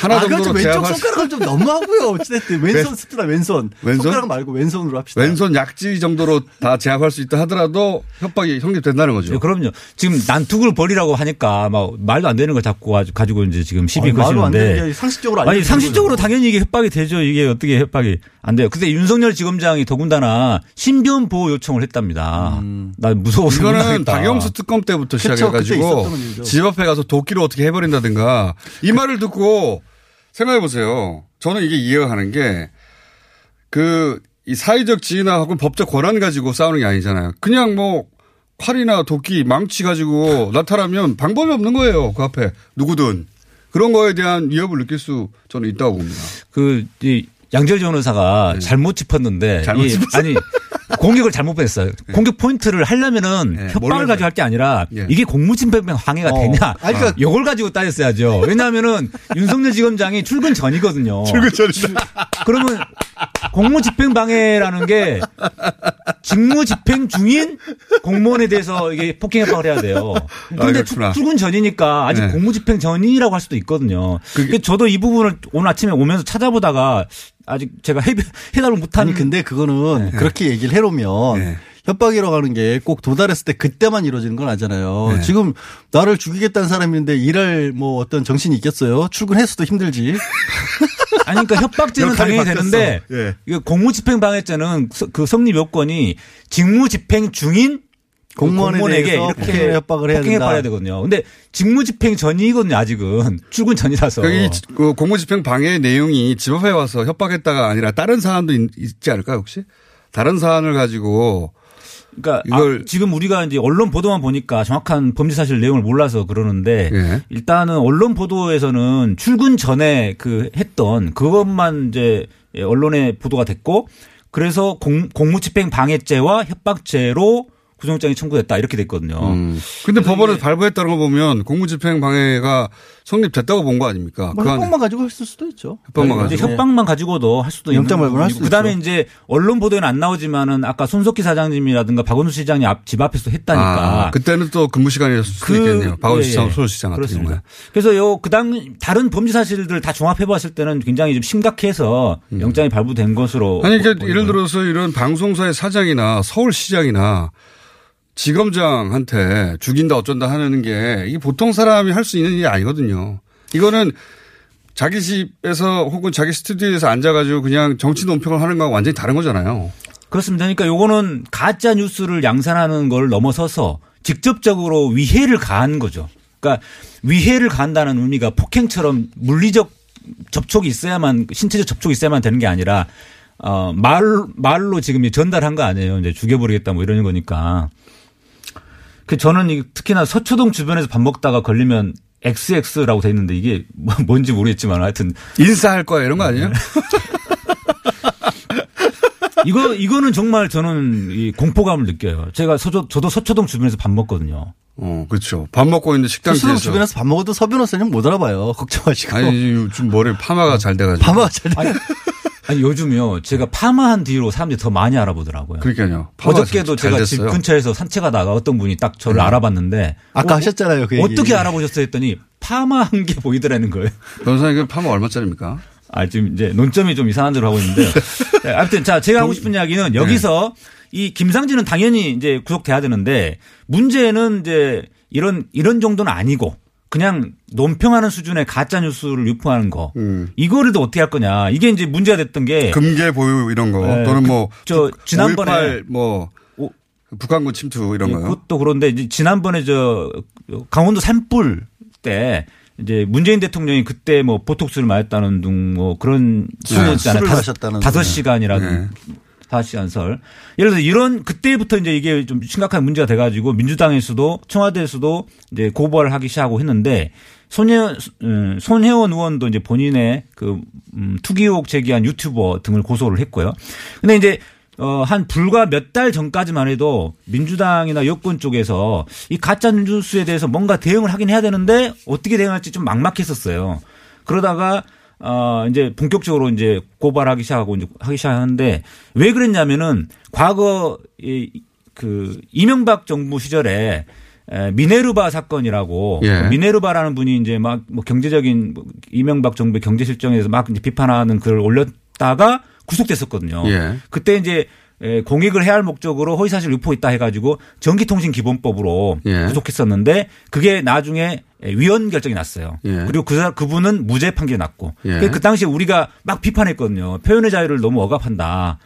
하나
아, 그건 좀 왼쪽 손가락은 좀 너무하고요. 어찌됐든 왼손
왼-
스트라 왼손.
왼손?
손가락 말고 왼손으로 합시다.
왼손 약지 정도로 다 제압할 수 있다 하더라도 협박이 성립된다는 거죠.
네, 그럼요. 지금 난투를 벌이라고 하니까 막 말도 안 되는 걸 자꾸 가지고- 가지고 이제 지금 시비
아니,
거시는데.
게 상식적으로
아니 상식적으로. 당연히 이게 협박이 되죠. 이게 어떻게 협박이 안 돼요. 근데 윤석열 지검장이 더군다나 신변 보호 요청을 했답니다. 나 무서워서 못
이거는. 박영수 특검 때부터 시작해가지고. 집 앞에 가서 도끼로 어떻게 해버린다든가 이 말을 듣고 생각해 보세요. 저는 이게 이해가 가는 게 그 이 사회적 지위나 법적 권한 가지고 싸우는 게 아니잖아요. 그냥 뭐 칼이나 도끼, 망치 가지고 나타나면 방법이 없는 거예요. 그 앞에 누구든 그런 거에 대한 위협을 느낄 수 저는 있다고 봅니다.
그, 이 양재열 변호사가 잘못 짚었는데.
네. 잘못
이-. 아니, 공격을 잘못 했어요. 공격 포인트를 하려면은
네,
협박을. 가지고 할 게 아니라
예.
이게 공무집행 방해가
어.
되냐.
아니, 그러니까-
요걸 가지고 따졌어야죠. 왜냐하면은 윤석열 지검장이 출근 전이거든요.
출근 전이다.
그러면 공무집행 방해라는 게 직무집행 중인 공무원에 대해서 이게 폭행 협박을 해야 돼요.
아,
그런데
그렇구나.
출근 전이니까 아직
네.
공무집행 전이라고 할 수도 있거든요. 근데 저도 이 부분을 오늘 아침에 오면서 찾아보다가 아직 제가 해, 해답을 못한
아니 근데 그거는
네.
그렇게 얘기를 해놓으면 협박이라고 하는 게 꼭 도달했을 때 그때만 이루어지는 건 아니잖아요.
네.
지금 나를 죽이겠다는 사람인데 일할 뭐 어떤 정신이 있겠어요? 출근해서도 힘들지.
아니 그러니까 협박죄는 당연히
바뀌었어.
되는데
예.
이거 공무집행 방해죄는 서- 그 성립 요건이 직무집행 중인
공무원에
공무원에게 이렇게
폭행 협박을 해야
폭행
된다.
협박해야 되거든요. 근데 직무집행 전이거든요. 아직은 출근 전이라서.
그, 이, 그 공무집행 방해 내용이 집 앞에 와서 협박했다가 아니라 다른 사안도 있, 있지 않을까요, 혹시? 다른 사안을 가지고
그러니까
이걸-
아, 지금 우리가 이제 언론 보도만 보니까 정확한 범죄 사실 내용을 몰라서 그러는데
예.
일단은 언론 보도에서는 출근 전에 그 했던 그것만 이제 언론에 보도가 됐고 그래서 공, 공무집행 방해죄와 협박죄로 구속영장이 청구됐다 이렇게 됐거든요.
음. 근데 법원에서 발부했다는 거 보면 공무집행 방해가 성립됐다고 본 거 아닙니까?
뭐
그
협박만 가지고 했을 수도 있죠.
협박만
이제
가지고.
협박만 가지고도 할 수도
영장
있는
발부할 수도
그다음에
있죠.
이제 언론 보도에는 안 나오지만은 아까 손석희 사장님이라든가 박원순 시장이 앞, 집 앞에서 했다니까.
아, 그때는 또 근무 시간이었을 수도
그-
있겠네요. 박원순
예,
시장,
예.
서울시장 같은
그렇습니다.
경우에.
그래서 요 그당 다른 범죄 사실들 다 종합해 봤을 때는 굉장히 좀 심각해서 영장이 발부된 것으로
음. 아니,
보-
그러니까. 예를 들어서 이런 방송사의 사장이나 서울시장이나 지검장한테 죽인다 어쩐다 하는 게 이게 보통 사람이 할 수 있는 일이 아니거든요. 이거는 자기 집에서 혹은 자기 스튜디오에서 앉아가지고 그냥 정치 논평을 하는 거하고 완전히 다른 거잖아요.
그렇습니다. 그러니까 요거는 가짜 뉴스를 양산하는 걸 넘어서서 직접적으로 위해를 가한 거죠. 그러니까 위해를 가한다는 의미가 폭행처럼 물리적 접촉이 있어야만 신체적 접촉이 있어야만 되는 게 아니라 어, 말, 말로 지금 전달한 거 아니에요. 이제 죽여버리겠다 뭐 이런 거니까. 그 저는 이 특히나 서초동 주변에서 밥 먹다가 걸리면 XX라고 돼 있는데 이게 뭐- 뭔지 모르겠지만 하여튼
인사할 거야 이런 거 아니에요?
이거 이거는 정말 저는 이 공포감을 느껴요. 제가 서초 저도 서초동 주변에서 밥 먹거든요.
어, 그렇죠. 밥 먹고 있는데 식당 뒤에서.
주변에서 밥 먹어도 서 변호사님 못 알아봐요. 걱정하시고.
아니, 요즘 머리 파마가 잘 돼가지고.
파마가 잘 돼.
아니, 요즘요 제가 파마한 뒤로 사람들이 더 많이 알아보더라고요.
그러니까요.
어저께도
잘
제가 집
됐어요.
근처에서 산책하다가 어떤 분이 딱 저를 알아봤는데
아까
어,
하셨잖아요. 그.
어떻게 알아보셨어요 했더니 파마한 게 보이더라는 거예요.
변호사님 그 파마 얼마짜리입니까?
아, 지금 이제 논점이 좀 이상한 대로 하고 있는데요. 네, 아무튼 자, 제가 하고 싶은 이야기는 여기서 이 김상진은 당연히 이제 구속돼야 되는데 문제는 이제 이런 이런 정도는 아니고 그냥 논평하는 수준의 가짜 뉴스를 유포하는 거. 이거를 또 어떻게 할 거냐. 이게 이제 문제가 됐던 게
금계 보유 이런 거
네,
또는
뭐저 지난번에
5.18뭐 북한군 침투 이런
예,
거요.
그것도 그런데 이제 지난번에 저 강원도 산불 때 이제 문재인 대통령이 그때 뭐 보톡스를 맞았다는 등뭐 그런
네,
수준이었잖아요. 다섯-
네.
시간이라든 다 섯 시간 설. 예를 들어 이런 그때부터 이제 이게 좀 심각한 문제가 돼가지고 민주당에서도 청와대에서도 이제 고발을 하기 시작하고 했는데 손혜, 음, 손혜원 의원도 이제 본인의 그, 음, 투기 의혹 제기한 유튜버 등을 고소를 했고요. 근데 이제 어, 한 불과 몇 달 전까지만 해도 민주당이나 여권 쪽에서 이 가짜 뉴스에 대해서 뭔가 대응을 하긴 해야 되는데 어떻게 대응할지 좀 막막했었어요. 그러다가 어, 이제 본격적으로 이제 고발하기 시작하고 이제 하기 시작하는데 왜 그랬냐면은 과거 이, 그 이명박 정부 시절에 에, 미네르바 사건이라고
예.
그 미네르바라는 분이 이제 막 뭐 경제적인 뭐 이명박 정부의 경제 실정에 대해서 막 이제 비판하는 글을 올렸다가 구속됐었거든요.
예.
그때 이제 에, 공익을 해야 할 목적으로 허위사실 유포했다 해가지고 전기통신기본법으로
예.
구속했었는데 그게 나중에 위헌 결정이 났어요.
예.
그리고 그, 사- 그분은 무죄 판결이 났고
예.
그, 그 당시에 우리가 막 비판했거든요. 표현의 자유를 너무 억압한다.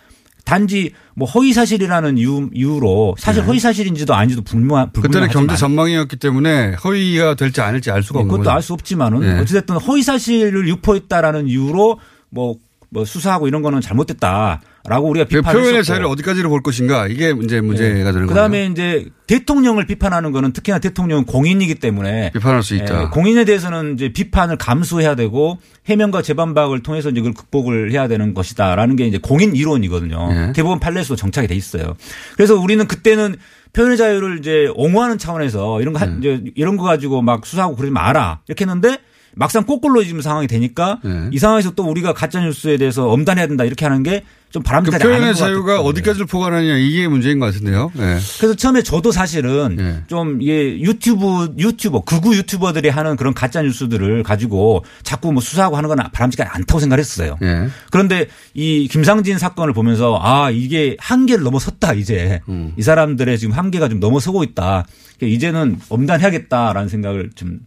단지 뭐 허위 사실이라는 이유, 이유로 사실 허위 사실인지도 아닌지도 불명
예. 그때는 경제 전망이었기 때문에 허위가 될지 아닐지 알 수가 없는
그것도
거죠.
알수 없지만은
예.
어찌됐든 허위 사실을 유포했다라는 이유로 뭐, 뭐 수사하고 이런 거는 잘못됐다 라고 우리가
그
비판을
표현의
했었고.
자유를 어디까지로 볼 것인가 이게 이제 문제가 되는 거죠.
그다음에 이제 대통령을 비판하는 거는 특히나 대통령은 공인이기 때문에
비판할 수 있다.
예, 공인에 대해서는 이제 비판을 감수해야 되고 해명과 재반박을 통해서 이제 그걸 극복을 해야 되는 것이다라는 게 이제 공인 이론이거든요.
예.
대부분 판례에서 정착이 돼 있어요. 그래서 우리는 그때는 표현의 자유를 이제 옹호하는 차원에서 이런 거 하-
예.
이제 이런 거 가지고 막 수사하고 그러지 마라 이렇게 했는데 막상 거꾸로 지금 상황이 되니까
예.
이 상황에서 또 우리가 가짜 뉴스에 대해서 엄단해야 된다 이렇게 하는
게좀그
바람직하지 않은
표현의
것
자유가. 어디까지를 포괄하느냐 이게 문제인 것 같은데요. 예.
그래서 처음에 저도 사실은
예.
좀 이게 유튜브 유튜버 극우 유튜버들이 하는 그런 가짜 뉴스들을 가지고 자꾸 뭐 수사하고 하는 건 바람직하지 않다고 생각했어요.
예.
그런데 이 김상진 사건을 보면서 아 이게 한계를 넘어섰다 이제
음.
이 사람들의 지금 한계가 좀 넘어서고 있다. 이제는 엄단해야겠다라는 생각을 좀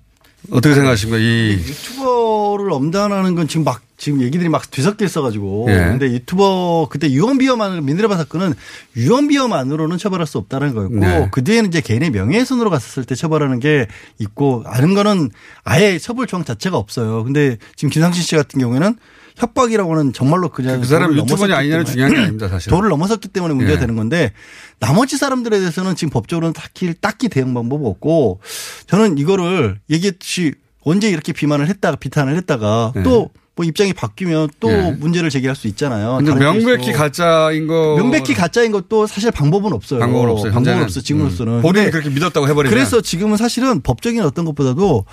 어떻게 생각하십니까? 이
유튜버를 엄단하는 건 지금 막 지금 얘기들이 막 뒤섞여 있어가지고
예.
근데 유튜버 그때 유언비어만 미네르바 사건은 유언비어만으로는 처벌할 수 없다는 거였고
네.
그 뒤에는 이제 개인의 명예훼손으로 갔었을 때 처벌하는 게 있고 다른 거는 아예 처벌 조항 자체가 없어요. 근데 지금 김상진 씨 같은 경우에는 협박이라고 하는 정말로 그냥
그 사람
도를
유튜버냐 아니냐는 중요한 게 아닙니다, 사실.
도를 넘어섰기 때문에 문제가
예.
되는 건데 나머지 사람들에 대해서는 지금 법적으로는 딱히 딱히 대응 방법 없고 저는 이거를 얘기했듯이 언제 이렇게 비만을 했다가 비탄을 했다가
예.
또뭐 입장이 바뀌면 또
예.
문제를 제기할 수 있잖아요.
근데 명백히. 가짜인 거
명백히 가짜인 것도 사실 방법은 없어요.
방법은 없어요.
방법은. 없어 지금으로서는.
음. 본인이 그렇게 믿었다고 해버리면
그래서 지금은 사실은 법적인 어떤 것보다도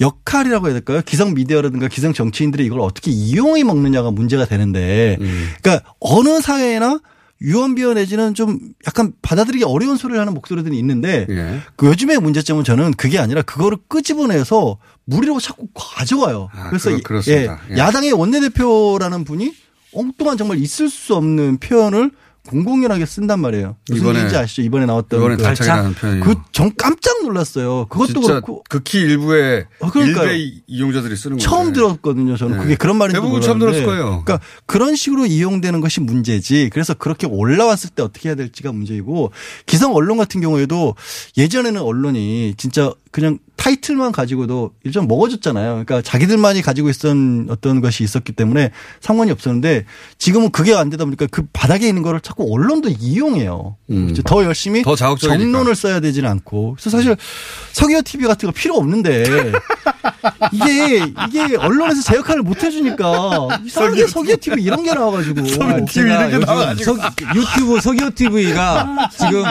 역할이라고 해야 될까요? 기성 미디어라든가 기성 정치인들이 이걸 어떻게 이용해 먹느냐가 문제가 되는데,
음.
그러니까 어느 사회나 유언비어 내지는 좀 약간 받아들이기 어려운 소리를 하는 목소리들이 있는데,
예.
그 요즘의 문제점은 저는 그게 아니라 그거를 끄집어내서 무리로 자꾸 가져와요.
아,
그래서
그렇-.
예,
예.
야당의 원내대표라는 분이 엉뚱한 정말 있을 수 없는 표현을 공공연하게 쓴단 말이에요. 무슨
이번에-
얘기인지 아시죠? 이번에 나왔던
이번에
그
표현이요.
그전 깜짝 놀랐어요. 그것도 그렇고
극히 일부의
아.
일베 이- 이용자들이 쓰는 거예요.
처음 들었거든요. 저는
네.
그게 그런 말인지
대부분 처음. 들었을 거예요.
그러니까 그런 식으로 이용되는 것이 문제지. 그래서 그렇게 올라왔을 때 어떻게 해야 될지가 문제이고 기성 언론 같은 경우에도 예전에는 언론이 진짜 그냥 타이틀만 가지고도 일좀 먹어줬잖아요. 그러니까 자기들만이 가지고 있었던 어떤 것이 있었기 때문에 상관이 없었는데 지금은 그게 안 되다 보니까 그 바닥에 있는 거를 자꾸 언론도 이용해요.
음.
더 열심히
더 자극적이니까.
정론을 써야 되지는 않고. 그래서 사실 석유 TV 같은 거 필요 없는데 이게 이게 언론에서 제 역할을 못 해주니까 이상하게 석유 TV 이런 게 나와가지고
제가
이렇게
요즘
나와가지고.
석- 유튜브 석유 TV가 지금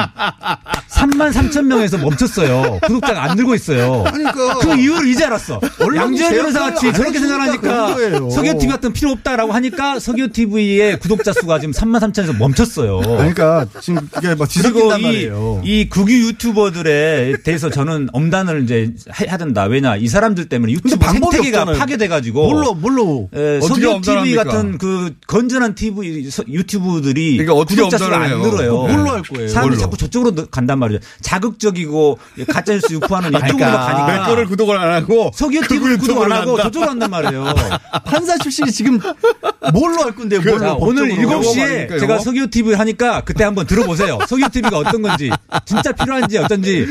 3만 3천 명에서 멈췄어요. 구독자가 안 늘고 있어요.
그러니까
그 이유를 이제 알았어. 양재현
제
변호사 같이
안
저렇게 생각하니까. 석유 TV 같은 필요 없다라고 하니까 석유 TV의 구독자 수가 지금 3만 3천에서 멈췄어요.
그러니까 지금 이게 막
그리고
뒤섞인단
이,
말이에요.
이 국유 유튜버들에 대해서 저는 엄단을 이제 해야 된다. 왜냐 이 사람들 때문에 유튜브 생태계가
없잖아요.
파괴돼가지고
뭘로 뭘로
에,
어떻게
석유 TV? 같은 그 건전한 TV 서- 유튜브들이
그러니까
구독자 수가 안? 늘어요.
뭘로 할 거예요?
사람들이
뭘로?
자꾸 저쪽으로 너- 간단 말이죠. 자극적이고 가짜뉴스 유포하는 이쪽으로
그러니까.
가니까
내 거를 구독을 안 하고
석유
극우
TV 구독 안 하고. 저쪽으로 간단 말이에요.
판사 출신이 지금 뭘로 할 건데요?
자,
뭘로
오늘
법적으로.
7시에
말입니까,
제가? 석유 TV 하니까 그때 한번 들어보세요. 석유 TV가 어떤 건지 진짜 필요한지 어떤지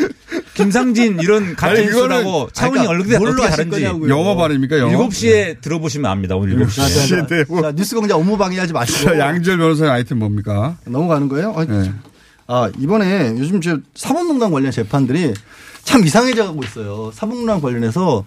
김상진 이런 가짜
그거는-
뉴스라고 차원이
그러니까
어떻게 다른지
거냐고요.
영업 아닙니까 영업?
7시에 들어보시면 압니다. 오늘 7시에.
자, 자, 자,
네, 뭐.
자, 뉴스 공장 업무 방해하지 마시고
자, 양지열 변호사의 아이템 뭡니까?
넘어가는 거예요? 아,
네.
아, 이번에 요즘 저 사법농단 관련 재판들이 참 이상해져 가고 있어요. 사법농단 관련해서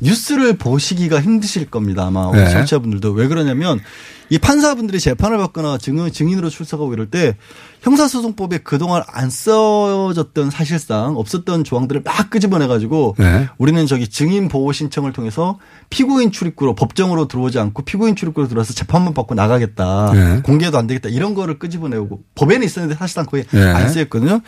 뉴스를 보시기가 힘드실 겁니다. 아마 우리
네.
청취자분들도 왜 그러냐면 이 판사분들이 재판을 받거나 증인, 증인으로 출석하고 이럴 때 형사소송법에 그동안 안 써졌던 사실상 없었던 조항들을 막 끄집어내가지고
네.
우리는 저기 증인 보호 신청을 통해서 피고인 출입구로 법정으로 들어오지 않고 피고인 출입구로 들어와서 재판만 받고 나가겠다.
네.
공개도 안 되겠다. 이런 거를 끄집어내고 법에는 있었는데 사실상 거의
네.
안 쓰였거든요.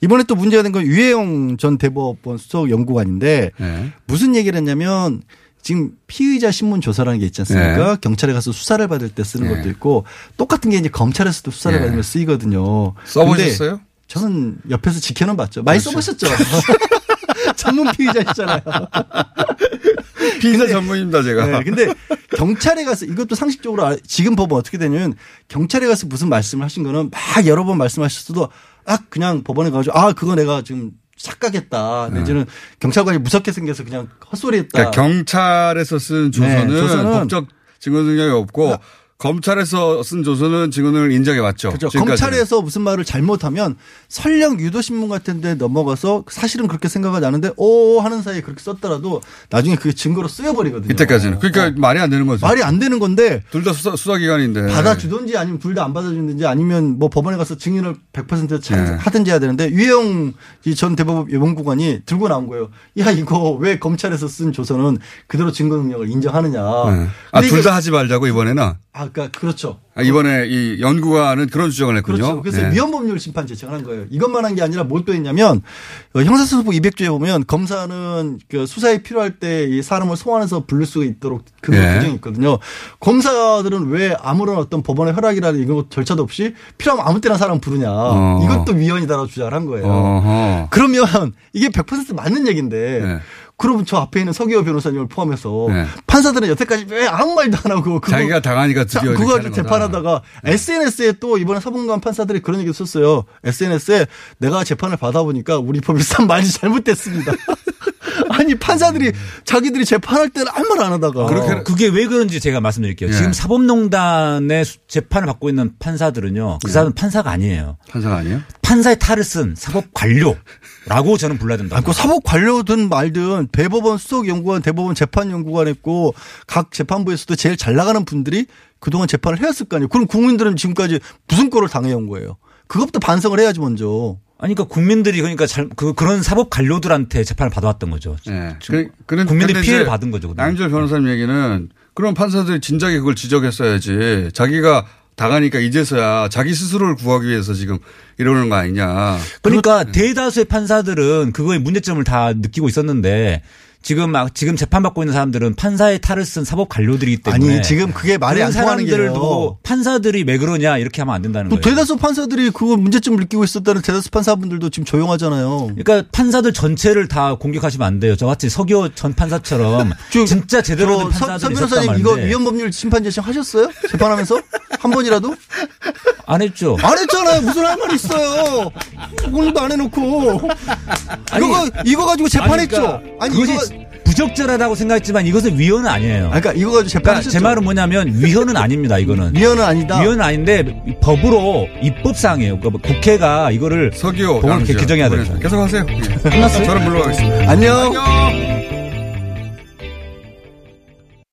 이번에 또 문제가 된 건 유해영 전 대법원 수석 연구관인데
네.
무슨 얘기를 했냐면 지금 피의자 신문 조사라는 게 있지 않습니까?
네.
경찰에 가서 수사를 받을 때 쓰는
네.
것도 있고 똑같은 게 이제 검찰에서도 수사를
네.
받으면 쓰이거든요.
써보셨어요?
저는 옆에서 지켜는 봤죠. 많이
그렇죠.
써보셨죠. 전문 피의자시잖아요.
피의자 전문입니다, 제가.
네, 근데 경찰에 가서 이것도 상식적으로 알- 지금 법은 어떻게 되냐면 경찰에 가서 무슨 말씀을 하신 거는 막 여러 번 말씀하셨어도 아 그냥 법원에 가가지고 아 그거 내가 지금 착각했다. 내지는 경찰관이 무섭게 생겨서 그냥 헛소리했다.
그러니까 경찰에서 쓴 조서는,
네, 조서는
법적 증거 능력이 없고 검찰에서 쓴 조서는 증언을 인정해 왔죠.
그렇죠. 검찰에서 무슨 말을 잘못하면 설령 유도신문 같은 데 넘어가서 사실은 그렇게 생각하지 않은데 오 하는 사이에 그렇게 썼더라도 나중에 그게 증거로 쓰여버리거든요.
이때까지는. 그러니까 말이 안 되는 거죠.
말이 안 되는 건데
둘 다 수사, 수사기관인데.
받아주든지 아니면 둘 다 안 받아주든지 아니면 뭐 법원에 가서 증인을 100% 차-
네.
하든지 해야 되는데 유영 이전 대법원 연구관이 들고 나온 거예요. 야 이거 왜 검찰에서 쓴 조서는 그대로 증거 능력을 인정하느냐.
네. 아,
근데
둘
이게-
다 하지 말자고 이번에는.
아, 그러니까 그렇죠.
아, 이번에 이 연구관은 그런 주장을 했군요.
그렇죠. 그래서
네.
위헌법률 심판 제청을 한 거예요. 이것만 한 게 아니라 뭘 또 했냐면 어, 형사소송법 200조에 보면 검사는 그 수사에 필요할 때 이 사람을 소환해서 부를 수 있도록 그런
네.
규정이 있거든요. 검사들은 왜 아무런 어떤 법원의 허락이라는 이거 절차도 없이 필요하면 아무 때나 사람 부르냐.
어.
이것도 위헌이다라고 주장을 한 거예요.
어허.
그러면 이게 100% 맞는 얘기인데
네.
그러면 저 앞에 있는 서기호 변호사님을 포함해서
네.
판사들은 여태까지 왜 아무 말도 안 하고 그거
자기가 당하니까
자,
드디어
그거 가지고. 재판하다가 SNS에 또 이번에 사법관 판사들이 그런 얘기 썼어요. SNS에 내가 재판을 받아보니까 우리 법이 참 많이 잘못됐습니다. 아니 판사들이 자기들이 재판할 때는 아무 말 안 하다가
어, 그게 왜 그런지 제가 말씀드릴게요.
예.
지금 사법농단의 수- 재판을 받고 있는 판사들은요. 그 사람은 판사가 아니에요.
판사가 아니에요?
판사의 탈을 쓴 사법 관료라고 저는 불러야 된다.
아니, 그 사법 관료든 말든 대법원 수석연구관, 대법원 재판연구관 했고 각 재판부에서도 제일 잘 나가는 분들이 그동안 재판을 해왔을 거 아니에요. 그럼 국민들은 지금까지 무슨 꼴을 당해온 거예요. 그것부터 반성을 해야지 먼저.
아니 그러니까 국민들이 그러니까 잘, 그, 그런 사법 관료들한테 재판을 받아왔던 거죠.
네. 그, 그런
국민들이 피해를 받은 거죠.
양질 변호사님 얘기는 그런 판사들이 진작에 그걸 지적했어야지. 자기가 당하니까 이제서야 자기 스스로를 구하기 위해서 지금 이러는 거 아니냐.
그러니까 대다수의 판사들은 그거에 문제점을 다 느끼고 있었는데 지금 막 지금 재판 받고 있는 사람들은 판사의 탈을 쓴 사법 관료들이기 때문에
아니 지금 그게 말이 안 통하는 게요.
두고 판사들이 왜 그러냐 이렇게 하면 안 된다는
뭐
거예요.
대다수 판사들이 그거 문제점을 느끼고 있었다는 대다수 판사분들도 지금 조용하잖아요.
그러니까 판사들 전체를 다 공격하시면 안 돼요. 저같이 서기호 전 판사처럼
저-
진짜 제대로
된저 서,
판사들이
서
있었단
변호사님 이거
말인데
위헌 법률 심판 제청 하셨어요? 재판하면서 한 번이라도?
안 했죠.
안 했잖아요. 무슨 할 말이 있어요. 오늘도 안 해놓고 이거 이거 가지고 재판했죠. 아니
그것이
이거
부적절하다고 생각했지만 이것은 위헌은 아니에요.
아니, 그러니까 이거 가지고
그러니까
재판했죠.
제 말은 뭐냐면 위헌은 아닙니다. 이거는
위헌은 아니다.
위헌은 아닌데 이 법으로 입법상이에요. 그러니까 국회가 이거를
서기호
법을
양지요.
개정해야
이번에
된다.
계속 하세요.
끝났어요?
저는 물러가겠습니다.
안녕.
안녕.